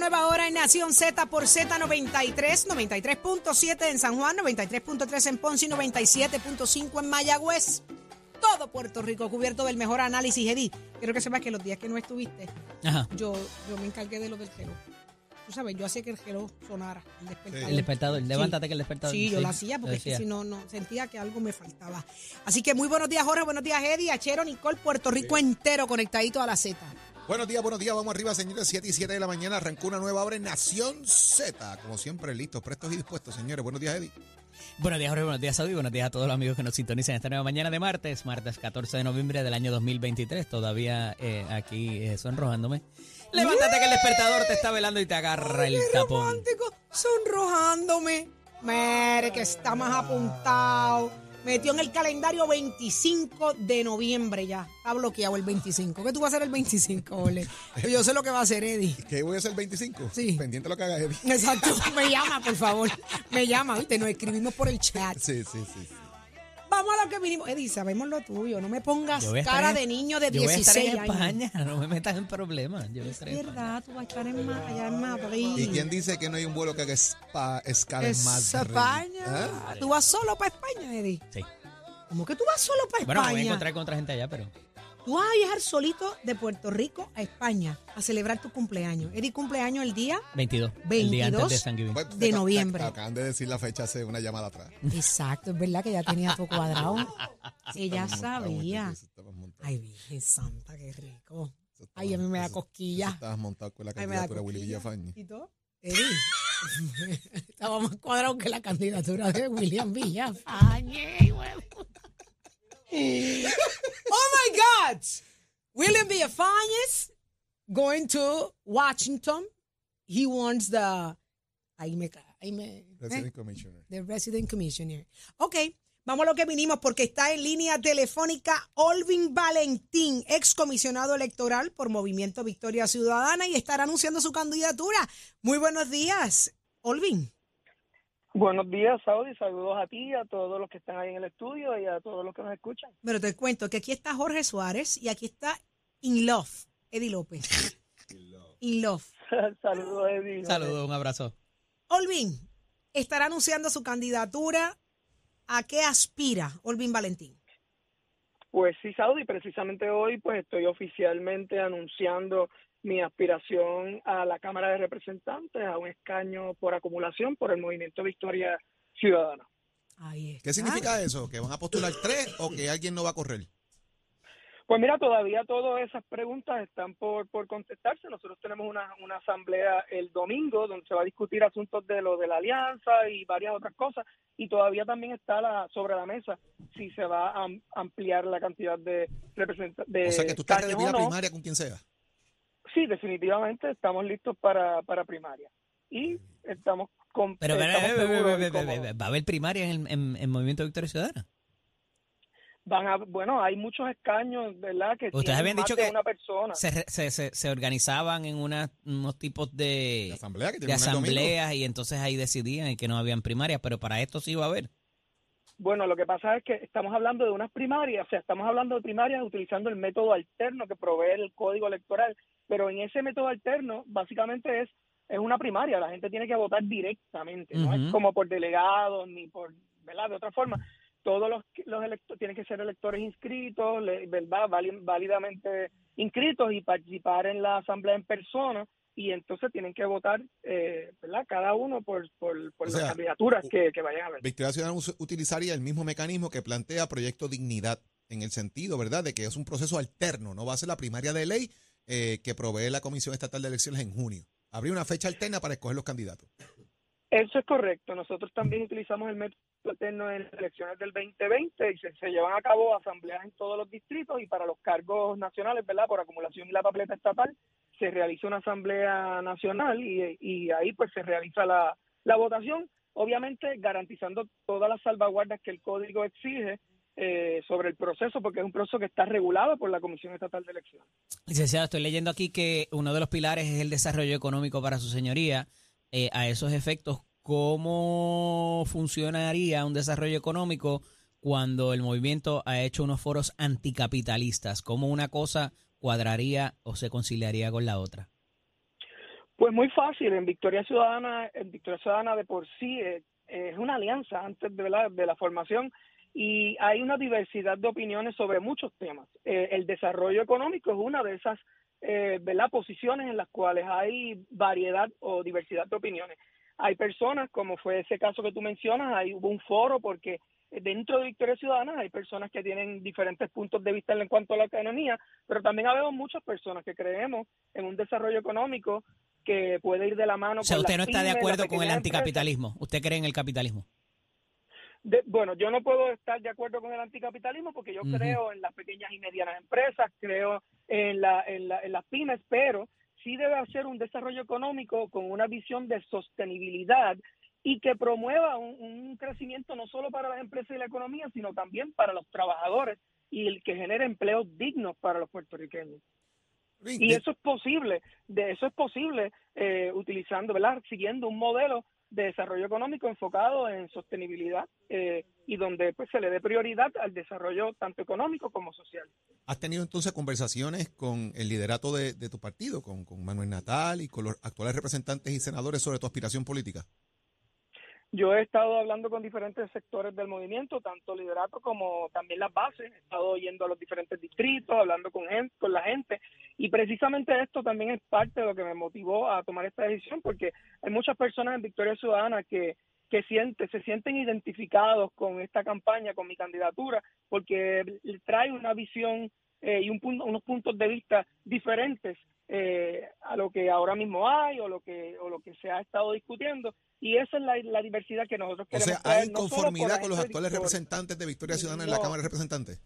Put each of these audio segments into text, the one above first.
nueva hora en Nación Z por Z93, 93.7 en San Juan, 93.3 en Ponce y 97.5 en Mayagüez. Todo Puerto Rico cubierto del mejor análisis, Eddie. Quiero que sepas que los días que no estuviste, Ajá. yo, yo me encargué de lo del reloj. Tú sabes, yo hacía que el reloj sonara, el despertador. El despertador. Sí. Levántate que el despertador. Sí, yo lo hacía porque es que si no, no, sentía que algo me faltaba. Así que muy buenos días, Jorge, buenos días, Eddie, Achero, Nicole, Puerto Rico entero conectadito a la Z. Buenos días, buenos días. Vamos arriba, señores. 7 y 7 de la mañana. Arrancó una nueva hora en Nación Z. Como siempre, listos, prestos y dispuestos, señores. Buenos días, Eddie. Buenos días, Jorge. Buenos días, Saudi. Buenos días a todos los amigos que nos sintonizan esta nueva mañana de martes, martes 14 de noviembre del año 2023. Todavía eh, aquí eh, sonrojándome. Levántate que el despertador te está velando y te agarra el Qué tapón. romántico, sonrojándome. Mere, que está más apuntado. Metió en el calendario 25 de noviembre ya. Está bloqueado el 25. ¿Qué tú vas a hacer el 25, Ole? Yo sé lo que va a hacer Eddie. ¿Qué voy a hacer el 25? Sí. Pendiente de lo que haga Eddie. Exacto. Me llama, por favor. Me llama, ¿viste? Nos escribimos por el chat. Sí, sí, sí. Vamos a lo que vinimos. Eddie, sabemos lo tuyo. No me pongas cara en- de niño de Yo voy a estar 16 en años. España. No me metas en problemas. Yo voy a Es España. verdad, tú vas a estar en Ma- allá en Madrid. ¿Y quién dice que no hay un vuelo que haga escala en Madrid? España. ¿Ah? ¿Tú vas solo para España, Eddie? Sí. ¿Cómo que tú vas solo para Bueno, me voy a España? encontrar con otra gente allá, pero. Tú vas a viajar solito de Puerto Rico a España a celebrar tu cumpleaños. Eddie cumpleaños el día 22. El día antes 22 de San. Pues, de noviembre. Acaban de decir la fecha hace una llamada atrás. Exacto, es verdad que ya tenía todo cuadrado. Ella sabía. Ay, Virgen Santa, qué rico. Ay, a mí me da cosquilla. Estabas montado con la candidatura de Willy. Villafañe. ¿Y todo? Eddie. Estaba más cuadrado que la candidatura de William Villafañe. huevo. Oh my God! William Villafañez going to Washington. He wants the. Ahí me. Ahí me ¿eh? President Commissioner. The Resident Commissioner. Ok, vamos a lo que vinimos porque está en línea telefónica Olvin Valentín, ex comisionado electoral por Movimiento Victoria Ciudadana y estará anunciando su candidatura. Muy buenos días, Olvin. Buenos días, Saudi. Saludos a ti, a todos los que están ahí en el estudio y a todos los que nos escuchan. Pero te cuento que aquí está Jorge Suárez y aquí está In Love, Eddie López. In Love. Saludos, Eddie. Saludos, un abrazo. Olvin, estará anunciando su candidatura. ¿A qué aspira Olvin Valentín? Pues sí, Saudi, precisamente hoy pues estoy oficialmente anunciando mi aspiración a la Cámara de Representantes, a un escaño por acumulación por el Movimiento Victoria Ciudadana. Ahí está. ¿Qué significa eso? ¿Que van a postular tres o que alguien no va a correr? Pues mira, todavía todas esas preguntas están por, por contestarse. Nosotros tenemos una, una asamblea el domingo donde se va a discutir asuntos de lo de la alianza y varias otras cosas. Y todavía también está la, sobre la mesa si se va a am- ampliar la cantidad de representantes. O sea que tú estás o no. primaria con quien sea. Sí, definitivamente estamos listos para, para primaria. Y estamos con. Pero, pero, estamos pero, seguros pero, y pero, cómodos. pero, ¿va a haber primaria en el en, en Movimiento Victoria Ciudadana? Van a, bueno, hay muchos escaños, ¿verdad? Que Ustedes habían dicho que una persona. Se, se, se, se organizaban en una- unos tipos De asamblea asambleas y entonces ahí decidían y que no habían primarias, pero para esto sí va a haber. Bueno, lo que pasa es que estamos hablando de unas primarias, o sea, estamos hablando de primarias utilizando el método alterno que provee el código electoral, pero en ese método alterno básicamente es es una primaria, la gente tiene que votar directamente, no es como por delegados ni por, ¿verdad? De otra forma, todos los los electores tienen que ser electores inscritos, le- ¿verdad? Válidamente inscritos y participar en la asamblea en persona y entonces tienen que votar, eh, ¿verdad? Cada uno por por, las sea, candidaturas que, que vayan a ver. Victoria Ciudadana utilizaría el mismo mecanismo que plantea Proyecto Dignidad, en el sentido, ¿verdad?, de que es un proceso alterno, no va a ser la primaria de ley eh, que provee la Comisión Estatal de Elecciones en junio. Habría una fecha alterna para escoger los candidatos. Eso es correcto. Nosotros también utilizamos el método alterno en las elecciones del 2020 y se, llevan a cabo asambleas en todos los distritos y para los cargos nacionales, ¿verdad? Por acumulación y la papeleta estatal, se realiza una asamblea nacional y, ahí pues se realiza la votación, obviamente garantizando todas las salvaguardas que el código exige eh, sobre el proceso, porque es un proceso que está regulado por la Comisión Estatal de Elecciones. Licenciado, estoy leyendo aquí que uno de los pilares es el desarrollo económico para su señoría. Eh, a esos efectos, ¿cómo funcionaría un desarrollo económico cuando el movimiento ha hecho unos foros anticapitalistas? ¿Cómo una cosa cuadraría o se conciliaría con la otra? Pues muy fácil, en Victoria Ciudadana, en Victoria Ciudadana de por sí es, es una alianza antes de la, de la formación y hay una diversidad de opiniones sobre muchos temas. Eh, el desarrollo económico es una de esas eh, ¿verdad? posiciones en las cuales hay variedad o diversidad de opiniones. Hay personas, como fue ese caso que tú mencionas, hay hubo un foro porque dentro de Victoria Ciudadana hay personas que tienen diferentes puntos de vista en cuanto a la economía, pero también habemos muchas personas que creemos en un desarrollo económico que puede ir de la mano. O sea, usted no está de acuerdo con el anticapitalismo. ¿Usted cree en el capitalismo? Bueno, yo no puedo estar de acuerdo con el anticapitalismo porque yo creo en las pequeñas y medianas empresas, creo en, la, en, la, en las pymes, pero sí debe hacer un desarrollo económico con una visión de sostenibilidad y que promueva un, crecimiento no solo para las empresas y la economía, sino también para los trabajadores y el que genere empleos dignos para los puertorriqueños. Y eso es posible, de eso es posible eh, utilizando, ¿verdad? Siguiendo un modelo de desarrollo económico enfocado en sostenibilidad eh, y donde pues se le dé prioridad al desarrollo tanto económico como social. ¿Has tenido entonces conversaciones con el liderato de, de tu partido, con, con Manuel Natal y con los actuales representantes y senadores sobre tu aspiración política? Yo he estado hablando con diferentes sectores del movimiento, tanto liderato como también las bases. He estado yendo a los diferentes distritos, hablando con, gente, con la gente. Y precisamente esto también es parte de lo que me motivó a tomar esta decisión, porque hay muchas personas en Victoria Ciudadana que, que siente, se sienten identificados con esta campaña, con mi candidatura, porque trae una visión eh, y un punto, unos puntos de vista diferentes eh, a lo que ahora mismo hay o lo que o lo que se ha estado discutiendo y esa es la, diversidad que nosotros queremos. O sea, ¿hay conformidad con los actuales representantes de Victoria Ciudadana en la Cámara de Representantes?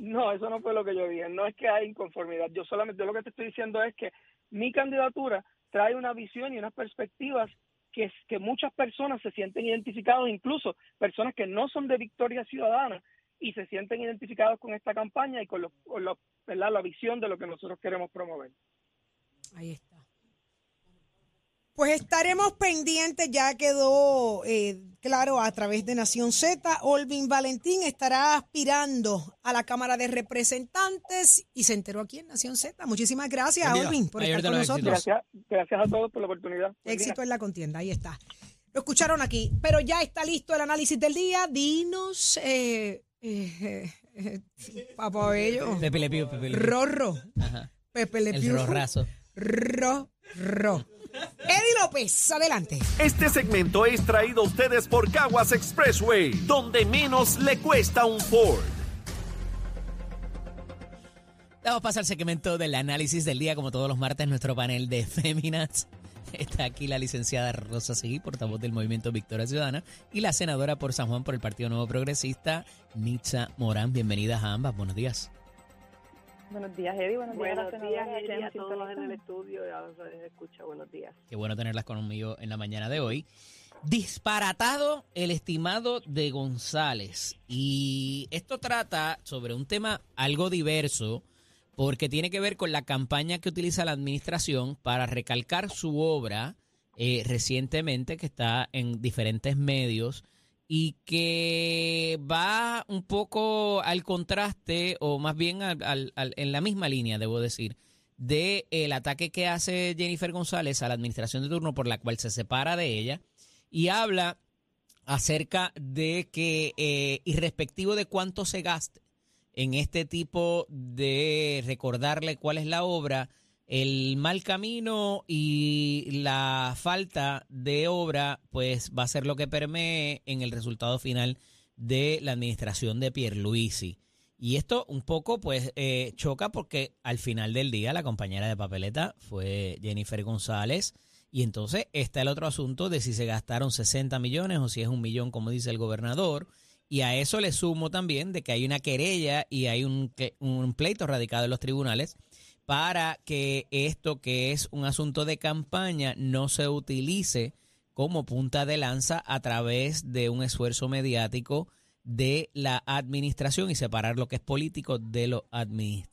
No, eso no fue lo que yo dije. No es que hay inconformidad. Yo solamente lo que te estoy diciendo es que mi candidatura trae una visión y unas perspectivas que, que muchas personas se sienten identificados, incluso personas que no son de Victoria Ciudadana y se sienten identificados con esta campaña y con, la visión de lo que nosotros queremos promover. Ahí está. Pues estaremos pendientes, ya quedó eh, claro a través de Nación Z. Olvin Valentín estará aspirando a la Cámara de Representantes y se enteró aquí en Nación Z. Muchísimas gracias, Olvin, por estar con nosotros. Gracias, a todos por la oportunidad. Éxito en la contienda, ahí está. Lo escucharon aquí, pero ya está listo el análisis del día. Dinos, eh, eh, eh Papá Bello. Pepe Le Pepe Le Rorro. Ajá. Pepe Le El rorrazo. Rorro. Eddie López, adelante. Este segmento es traído a ustedes por Caguas Expressway, donde menos le cuesta un Ford. Vamos a pasar al segmento del análisis del día, como todos los martes, nuestro panel de féminas. Está aquí la licenciada Rosa Seguí, portavoz del Movimiento Victoria Ciudadana, y la senadora por San Juan por el Partido Nuevo Progresista, Nitza Morán. Bienvenidas a ambas. Buenos días. Buenos días, Eddie. Buenos, días, a todos en el estudio. escucha. Buenos días. Qué bueno tenerlas conmigo en la mañana de hoy. Disparatado el estimado de González. Y esto trata sobre un tema algo diverso porque tiene que ver con la campaña que utiliza la administración para recalcar su obra eh, recientemente que está en diferentes medios y que va un poco al contraste, o más bien en la misma línea, debo decir, de el ataque que hace Jennifer González a la administración de turno por la cual se separa de ella y habla acerca de que, eh, irrespectivo de cuánto se gaste en este tipo de recordarle cuál es la obra, el mal camino y la falta de obra, pues va a ser lo que permee en el resultado final de la administración de Pierluisi. Y esto un poco pues eh, choca porque al final del día la compañera de papeleta fue Jennifer González. Y entonces está el otro asunto de si se gastaron 60 millones o si es un millón, como dice el gobernador. Y a eso le sumo también de que hay una querella y hay un, un pleito radicado en los tribunales para que esto que es un asunto de campaña no se utilice como punta de lanza a través de un esfuerzo mediático de la administración y separar lo que es político de lo,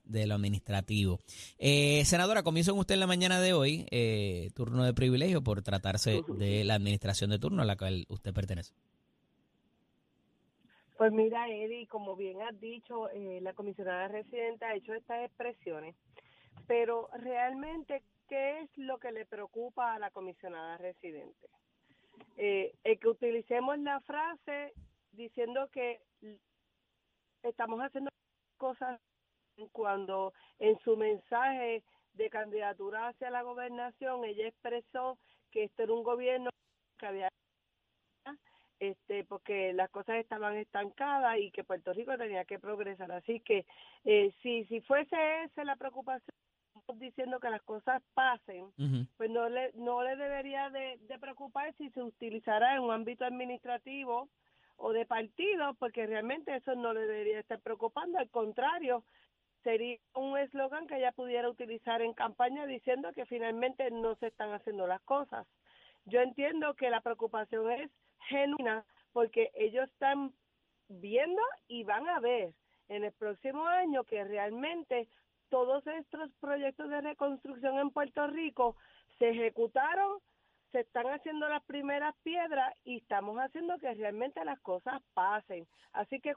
de lo administrativo. Eh, senadora, comienzo con usted en la mañana de hoy, eh, turno de privilegio por tratarse de la administración de turno a la cual usted pertenece. Pues mira, Eddie, como bien has dicho, eh, la comisionada residente ha hecho estas expresiones pero realmente qué es lo que le preocupa a la comisionada residente. Eh, el que utilicemos la frase diciendo que estamos haciendo cosas cuando en su mensaje de candidatura hacia la gobernación ella expresó que este era un gobierno que había este porque las cosas estaban estancadas y que Puerto Rico tenía que progresar así que eh, si si fuese esa la preocupación diciendo que las cosas pasen pues no le no le debería de, de preocupar si se utilizara en un ámbito administrativo o de partido porque realmente eso no le debería estar preocupando al contrario sería un eslogan que ella pudiera utilizar en campaña diciendo que finalmente no se están haciendo las cosas. Yo entiendo que la preocupación es genuina porque ellos están viendo y van a ver en el próximo año que realmente todos estos proyectos de reconstrucción en Puerto Rico se ejecutaron, se están haciendo las primeras piedras y estamos haciendo que realmente las cosas pasen. Así que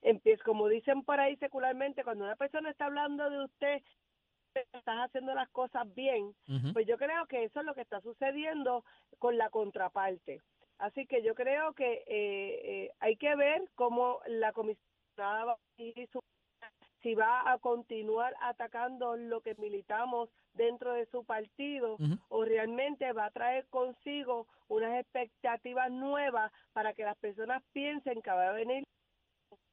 empieza, como dicen por ahí secularmente, cuando una persona está hablando de usted, estás haciendo las cosas bien, pues yo creo que eso es lo que está sucediendo con la contraparte. Así que yo creo que eh, eh, hay que ver cómo la comisionada si va a continuar atacando lo que militamos dentro de su partido o realmente va a traer consigo unas expectativas nuevas para que las personas piensen que va a venir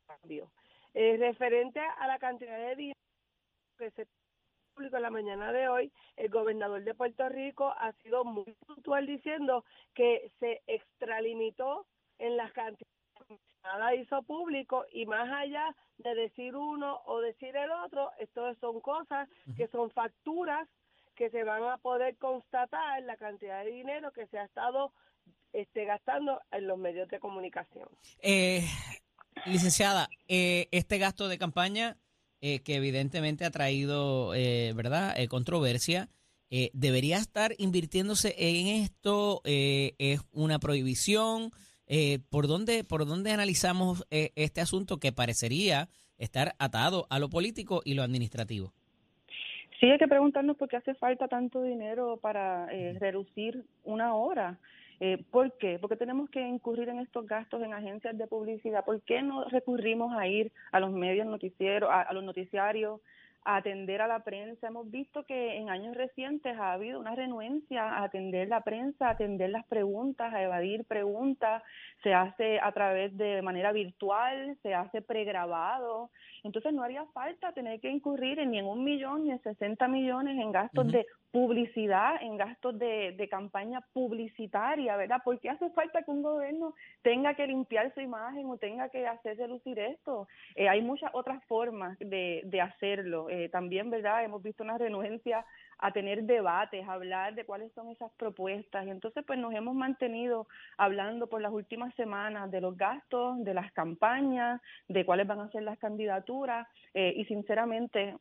cambio. Eh, referente a la cantidad de dinero que se publicó en la mañana de hoy, el gobernador de Puerto Rico ha sido muy puntual diciendo que se extralimitó en las cantidades nada hizo público y más allá de decir uno o decir el otro, esto son cosas que son facturas que se van a poder constatar la cantidad de dinero que se ha estado este, gastando en los medios de comunicación. Eh, Licenciada, eh, este gasto de campaña eh, que evidentemente ha traído, eh, ¿verdad?, controversia, ¿debería estar invirtiéndose en esto? ¿Es una prohibición? ¿Por, dónde, ¿Por dónde analizamos este asunto que parecería estar atado a lo político y lo administrativo? Sí, hay que preguntarnos por qué hace falta tanto dinero para reducir una hora. Eh, ¿Por qué? Porque tenemos que incurrir en estos gastos en agencias de publicidad. ¿Por qué no recurrimos a ir a los medios noticieros, a los noticiarios, a atender a la prensa. Hemos visto que en años recientes ha habido una renuencia a atender la prensa, a atender las preguntas, a evadir preguntas. Se hace a través de manera virtual, se hace pregrabado. Entonces no haría falta tener que incurrir en ni en un millón ni en 60 millones en gastos de publicidad, en gastos de, de campaña publicitaria, ¿verdad? ¿Por qué hace falta que un gobierno tenga que limpiar su imagen o tenga que hacerse lucir esto? Eh, hay muchas otras formas de, de hacerlo. Eh, también, ¿verdad? Hemos visto una renuencia a tener debates, a hablar de cuáles son esas propuestas. Y entonces, pues nos hemos mantenido hablando por las últimas semanas de los gastos, de las campañas, de cuáles van a ser las candidaturas. Eh, y sinceramente,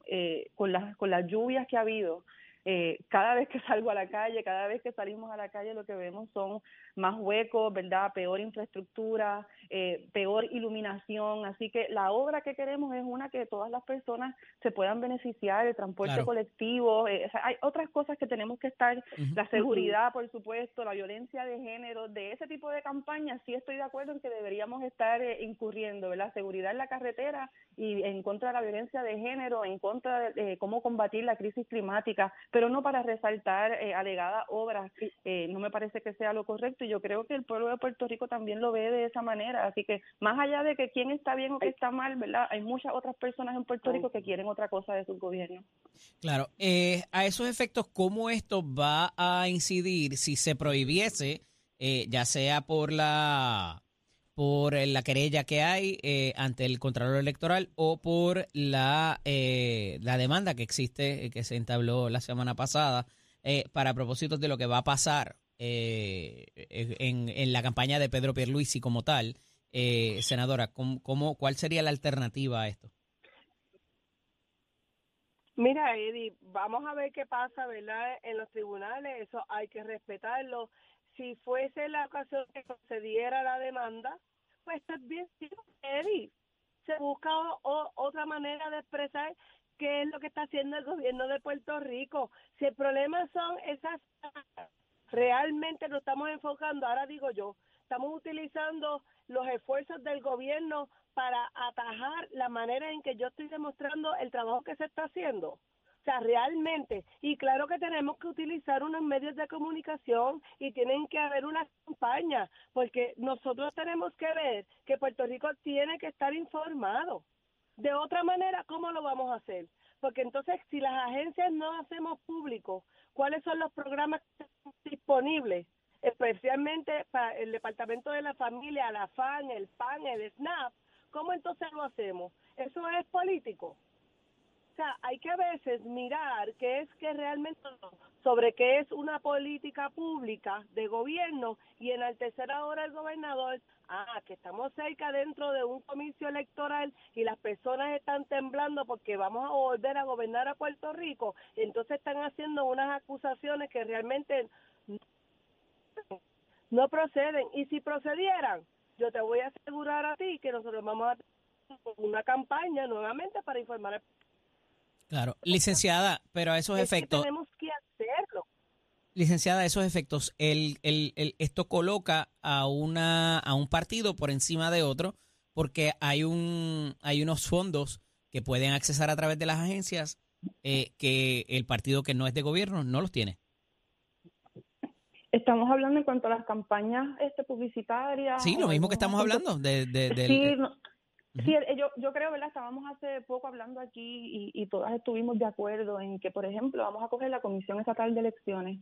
con, las, con las lluvias que ha habido, eh, cada vez que salgo a la calle, cada vez que salimos a la calle, lo que vemos son más huecos, ¿verdad? Peor infraestructura, eh, peor iluminación. Así que la obra que queremos es una que todas las personas se puedan beneficiar, el transporte colectivo. Eh, hay otras cosas que tenemos que estar, la seguridad, por supuesto, la violencia de género, de ese tipo de campañas, sí estoy de acuerdo en que deberíamos estar incurriendo, ¿verdad? Seguridad en la carretera y en contra de la violencia de género, en contra de cómo combatir la crisis climática pero no para resaltar eh, alegadas obras. Eh, no me parece que sea lo correcto y yo creo que el pueblo de Puerto Rico también lo ve de esa manera. Así que más allá de que quién está bien o quién está mal, ¿verdad? Hay muchas otras personas en Puerto Rico que quieren otra cosa de su gobierno. Claro, eh, a esos efectos, ¿cómo esto va a incidir si se prohibiese, eh, ya sea por la por la querella que hay eh, ante el Contralor Electoral o por la, eh, la demanda que existe, eh, que se entabló la semana pasada, para propósitos de lo que va a pasar en, en, la campaña de Pedro Pierluisi como tal. senadora, ¿cómo, cuál sería la alternativa a esto? Mira, Eddie, vamos a ver qué pasa, ¿verdad? En los tribunales, eso hay que respetarlo. Si fuese la ocasión que concediera la demanda, pues es bien Eddie. Se busca otra manera de expresar qué es lo que está haciendo el gobierno de Puerto Rico. Si el problema son esas realmente lo estamos enfocando, ahora digo yo, estamos utilizando los esfuerzos del gobierno para atajar la manera en que yo estoy demostrando el trabajo que se está haciendo. O sea, realmente, y claro que tenemos que utilizar unos medios de comunicación y tienen que haber una campaña, porque nosotros tenemos que ver que Puerto Rico tiene que estar informado. De otra manera, ¿cómo lo vamos a hacer? Porque entonces, si las agencias no hacemos público cuáles son los programas disponibles, especialmente para el Departamento de la Familia, la FAN, el PAN, el SNAP, ¿cómo entonces lo hacemos? ¿Eso es político? O sea, hay que a veces mirar qué es que realmente sobre qué es una política pública de gobierno y enaltecer ahora el gobernador, ah, que estamos cerca dentro de un comicio electoral y las personas están temblando porque vamos a volver a gobernar a Puerto Rico, entonces están haciendo unas acusaciones que realmente no proceden. Y si procedieran, yo te voy a asegurar a ti que nosotros vamos a hacer una campaña nuevamente para informar al Claro, licenciada, pero a esos es que efectos, tenemos que hacerlo. licenciada, a esos efectos, el, el, el- esto coloca a una a un partido por encima de otro porque hay un hay unos fondos que pueden accesar a través de las agencias eh, que el partido que no es de gobierno no los tiene. Estamos hablando en cuanto a las campañas este, publicitarias. Sí, lo mismo que estamos hablando de, de- del- Sí, no- sí, eh, yo, yo creo, ¿verdad? Estábamos hace poco hablando aquí y, y todas estuvimos de acuerdo en que, por ejemplo, vamos a coger la Comisión Estatal de Elecciones.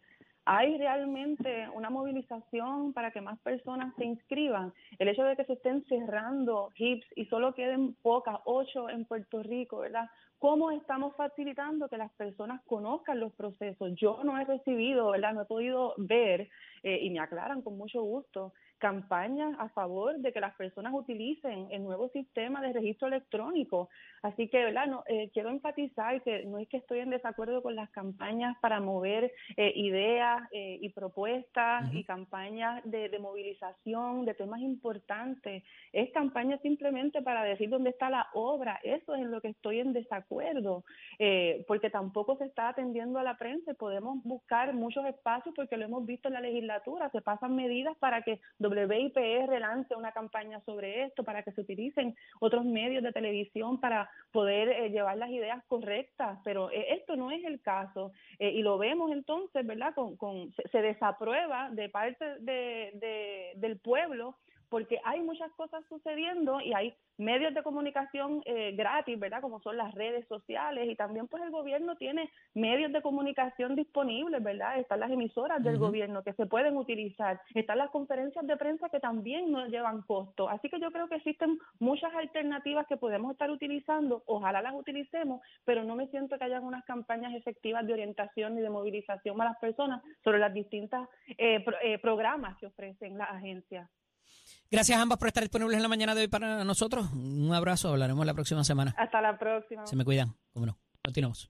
¿Hay realmente una movilización para que más personas se inscriban? El hecho de que se estén cerrando HIPS y solo queden pocas, ocho en Puerto Rico, ¿verdad? ¿Cómo estamos facilitando que las personas conozcan los procesos? Yo no he recibido, ¿verdad? No he podido ver, eh, y me aclaran con mucho gusto, campañas a favor de que las personas utilicen el nuevo sistema de registro electrónico. Así que, ¿verdad? No, eh, quiero enfatizar que no es que estoy en desacuerdo con las campañas para mover eh, ideas eh, y propuestas y campañas de, de movilización de temas importantes. Es campaña simplemente para decir dónde está la obra. Eso es en lo que estoy en desacuerdo, eh, porque tampoco se está atendiendo a la prensa. Podemos buscar muchos espacios porque lo hemos visto en la legislatura. Se pasan medidas para que WIPR lance una campaña sobre esto, para que se utilicen otros medios de televisión para poder eh, llevar las ideas correctas, pero eh, esto no es el caso eh, y lo vemos entonces, ¿verdad? Con, con, se, desaprueba de parte de- del pueblo porque hay muchas cosas sucediendo y hay medios de comunicación eh, gratis, ¿verdad? Como son las redes sociales y también pues el gobierno tiene medios de comunicación disponibles, ¿verdad? Están las emisoras del gobierno que se pueden utilizar, están las conferencias de prensa que también no llevan costo. Así que yo creo que existen muchas alternativas que podemos estar utilizando, ojalá las utilicemos, pero no me siento que hayan unas campañas efectivas de orientación y de movilización a las personas sobre las distintas eh, pro- eh, programas que ofrecen las agencias. Gracias a ambas por estar disponibles en la mañana de hoy para nosotros. Un abrazo, hablaremos la próxima semana. Hasta la próxima. Se me cuidan, cómo no. Continuamos.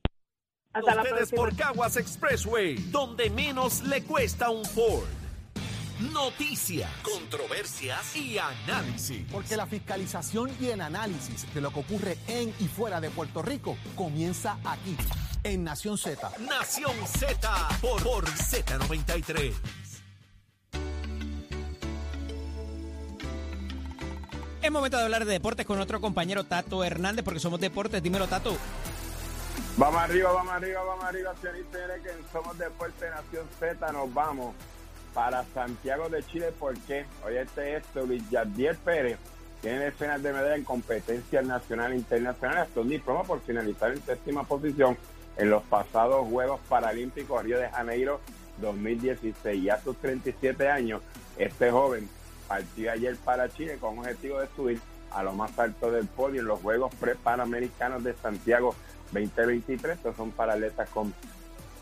Hasta la Ustedes próxima. por Caguas Expressway, donde menos le cuesta un Ford. Noticias, controversias y análisis. Porque la fiscalización y el análisis de lo que ocurre en y fuera de Puerto Rico comienza aquí, en Nación Z. Nación Z por, por Z93. Es momento de hablar de deportes con nuestro compañero Tato Hernández, porque somos deportes. Dímelo, Tato. Vamos arriba, vamos arriba, vamos arriba, señores que somos Deporte Nación Z, nos vamos para Santiago de Chile, porque hoy este es Luis Yardier Pérez, tiene decenas de medallas en competencias nacional e internacionales, hasta un diploma por finalizar en séptima posición en los pasados Juegos Paralímpicos Río de Janeiro 2016. Y a sus 37 años, este joven partió ayer para Chile con objetivo de subir a lo más alto del podio en los Juegos Pre-Panamericanos de Santiago 2023. Estos son para atletas con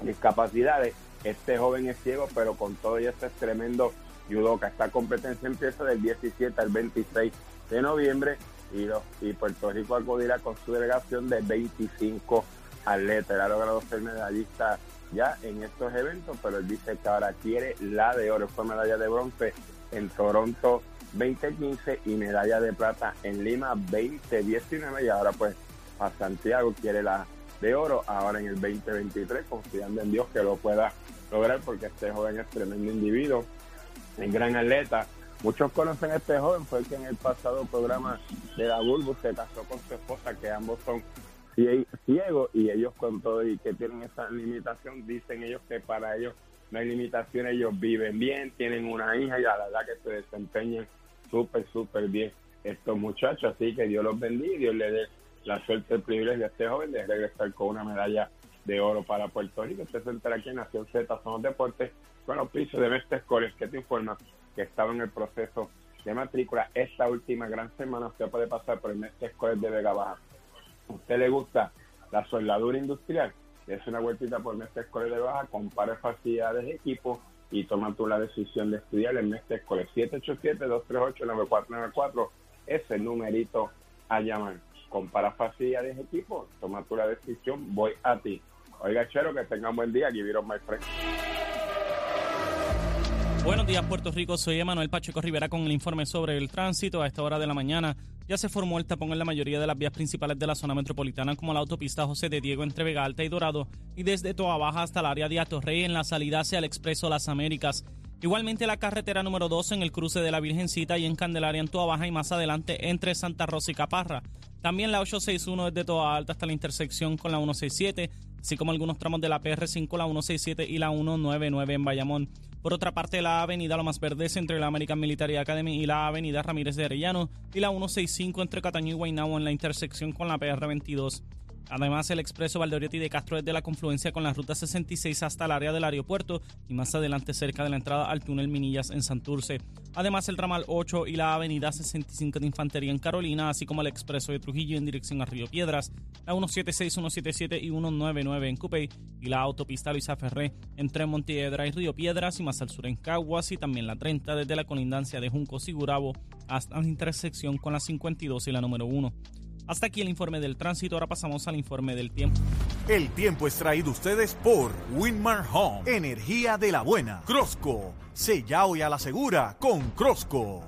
discapacidades. Este joven es ciego, pero con todo y este es tremendo judoka. Esta competencia empieza del 17 al 26 de noviembre y, los- y Puerto Rico acudirá con su delegación de 25 atletas. Ha logrado ser medallista ya en estos eventos, pero él dice que ahora quiere la de oro. Fue medalla de bronce en Toronto 2015 y medalla de plata en Lima 2019 y ahora pues a Santiago quiere la de oro ahora en el 2023, confiando en Dios que lo pueda lograr porque este joven es tremendo individuo, es gran atleta. Muchos conocen a este joven porque en el pasado programa de la Bulbu se casó con su esposa, que ambos son cie- ciegos y ellos con todo y que tienen esa limitación, dicen ellos que para ellos no hay limitaciones, ellos viven bien, tienen una hija y la verdad que se desempeñan súper, súper bien estos muchachos. Así que Dios los bendiga y Dios le dé la suerte, el privilegio a este joven de regresar con una medalla de oro para Puerto Rico. Usted se entera aquí en Nación Z, son los deportes, con los pisos de Mestre Scores, que te informa que estaba en el proceso de matrícula. Esta última gran semana usted puede pasar por el Mestre de Vega Baja. ¿A usted le gusta la soldadura industrial? Es una vueltita por Mestre Scores de Baja, compare facilidades de equipo y toma tú la decisión de estudiar en Mestre Scores. 787-238-9494 es el numerito a llamar. Compara facilidades de equipo, toma tú la decisión, voy a ti. Oiga, Chero, que tengan buen día. It up, my friend. Buenos días, Puerto Rico. Soy Emanuel Pacheco Rivera con el informe sobre el tránsito. A esta hora de la mañana ya se formó el tapón en la mayoría de las vías principales de la zona metropolitana, como la autopista José de Diego entre Vega Alta y Dorado, y desde Toa Baja hasta el área de Atorrey en la salida hacia el Expreso Las Américas. Igualmente la carretera número 2 en el cruce de la Virgencita y en Candelaria en Toa Baja y más adelante entre Santa Rosa y Caparra. También la 861 desde Toa Alta hasta la intersección con la 167, así como algunos tramos de la PR5, la 167 y la 199 en Bayamón. Por otra parte, la avenida Lomas Verdes entre la American Military Academy y la avenida Ramírez de Arellano y la 165 entre Cataño y Guaynabo en la intersección con la PR22. Además, el expreso Valdoriotti de Castro desde la confluencia con la ruta 66 hasta el área del aeropuerto y más adelante cerca de la entrada al túnel Minillas en Santurce. Además, el ramal 8 y la avenida 65 de Infantería en Carolina, así como el expreso de Trujillo en dirección a Río Piedras, la 176, 177 y 199 en Cupey y la autopista Luisa Ferré entre Montiedra y Río Piedras y más al sur en Caguas y también la 30 desde la colindancia de Juncos y Gurabo hasta la intersección con la 52 y la número 1. Hasta aquí el informe del tránsito, ahora pasamos al informe del tiempo. El tiempo es traído ustedes por Winmar Home, energía de la buena. Crosco, sella hoy a la segura con Crosco.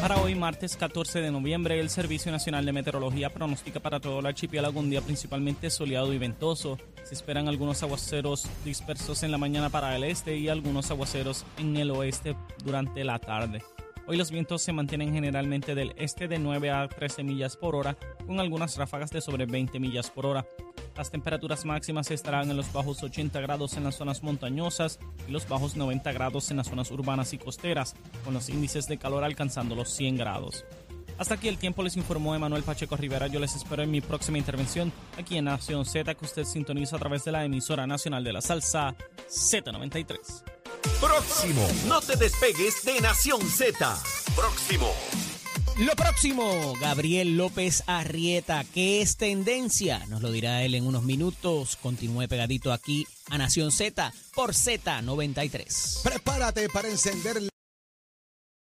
Para hoy, martes 14 de noviembre, el Servicio Nacional de Meteorología pronostica para todo el archipiélago un día principalmente soleado y ventoso. Se esperan algunos aguaceros dispersos en la mañana para el este y algunos aguaceros en el oeste durante la tarde. Hoy los vientos se mantienen generalmente del este de 9 a 13 millas por hora, con algunas ráfagas de sobre 20 millas por hora. Las temperaturas máximas estarán en los bajos 80 grados en las zonas montañosas y los bajos 90 grados en las zonas urbanas y costeras, con los índices de calor alcanzando los 100 grados. Hasta aquí el tiempo les informó Emanuel Pacheco Rivera. Yo les espero en mi próxima intervención aquí en Nación Z, que usted sintoniza a través de la emisora nacional de la salsa Z93. Próximo. No te despegues de Nación Z. Próximo. Lo próximo, Gabriel López Arrieta, ¿qué es tendencia? Nos lo dirá él en unos minutos. Continúe pegadito aquí a Nación Z por Z93. Prepárate para encender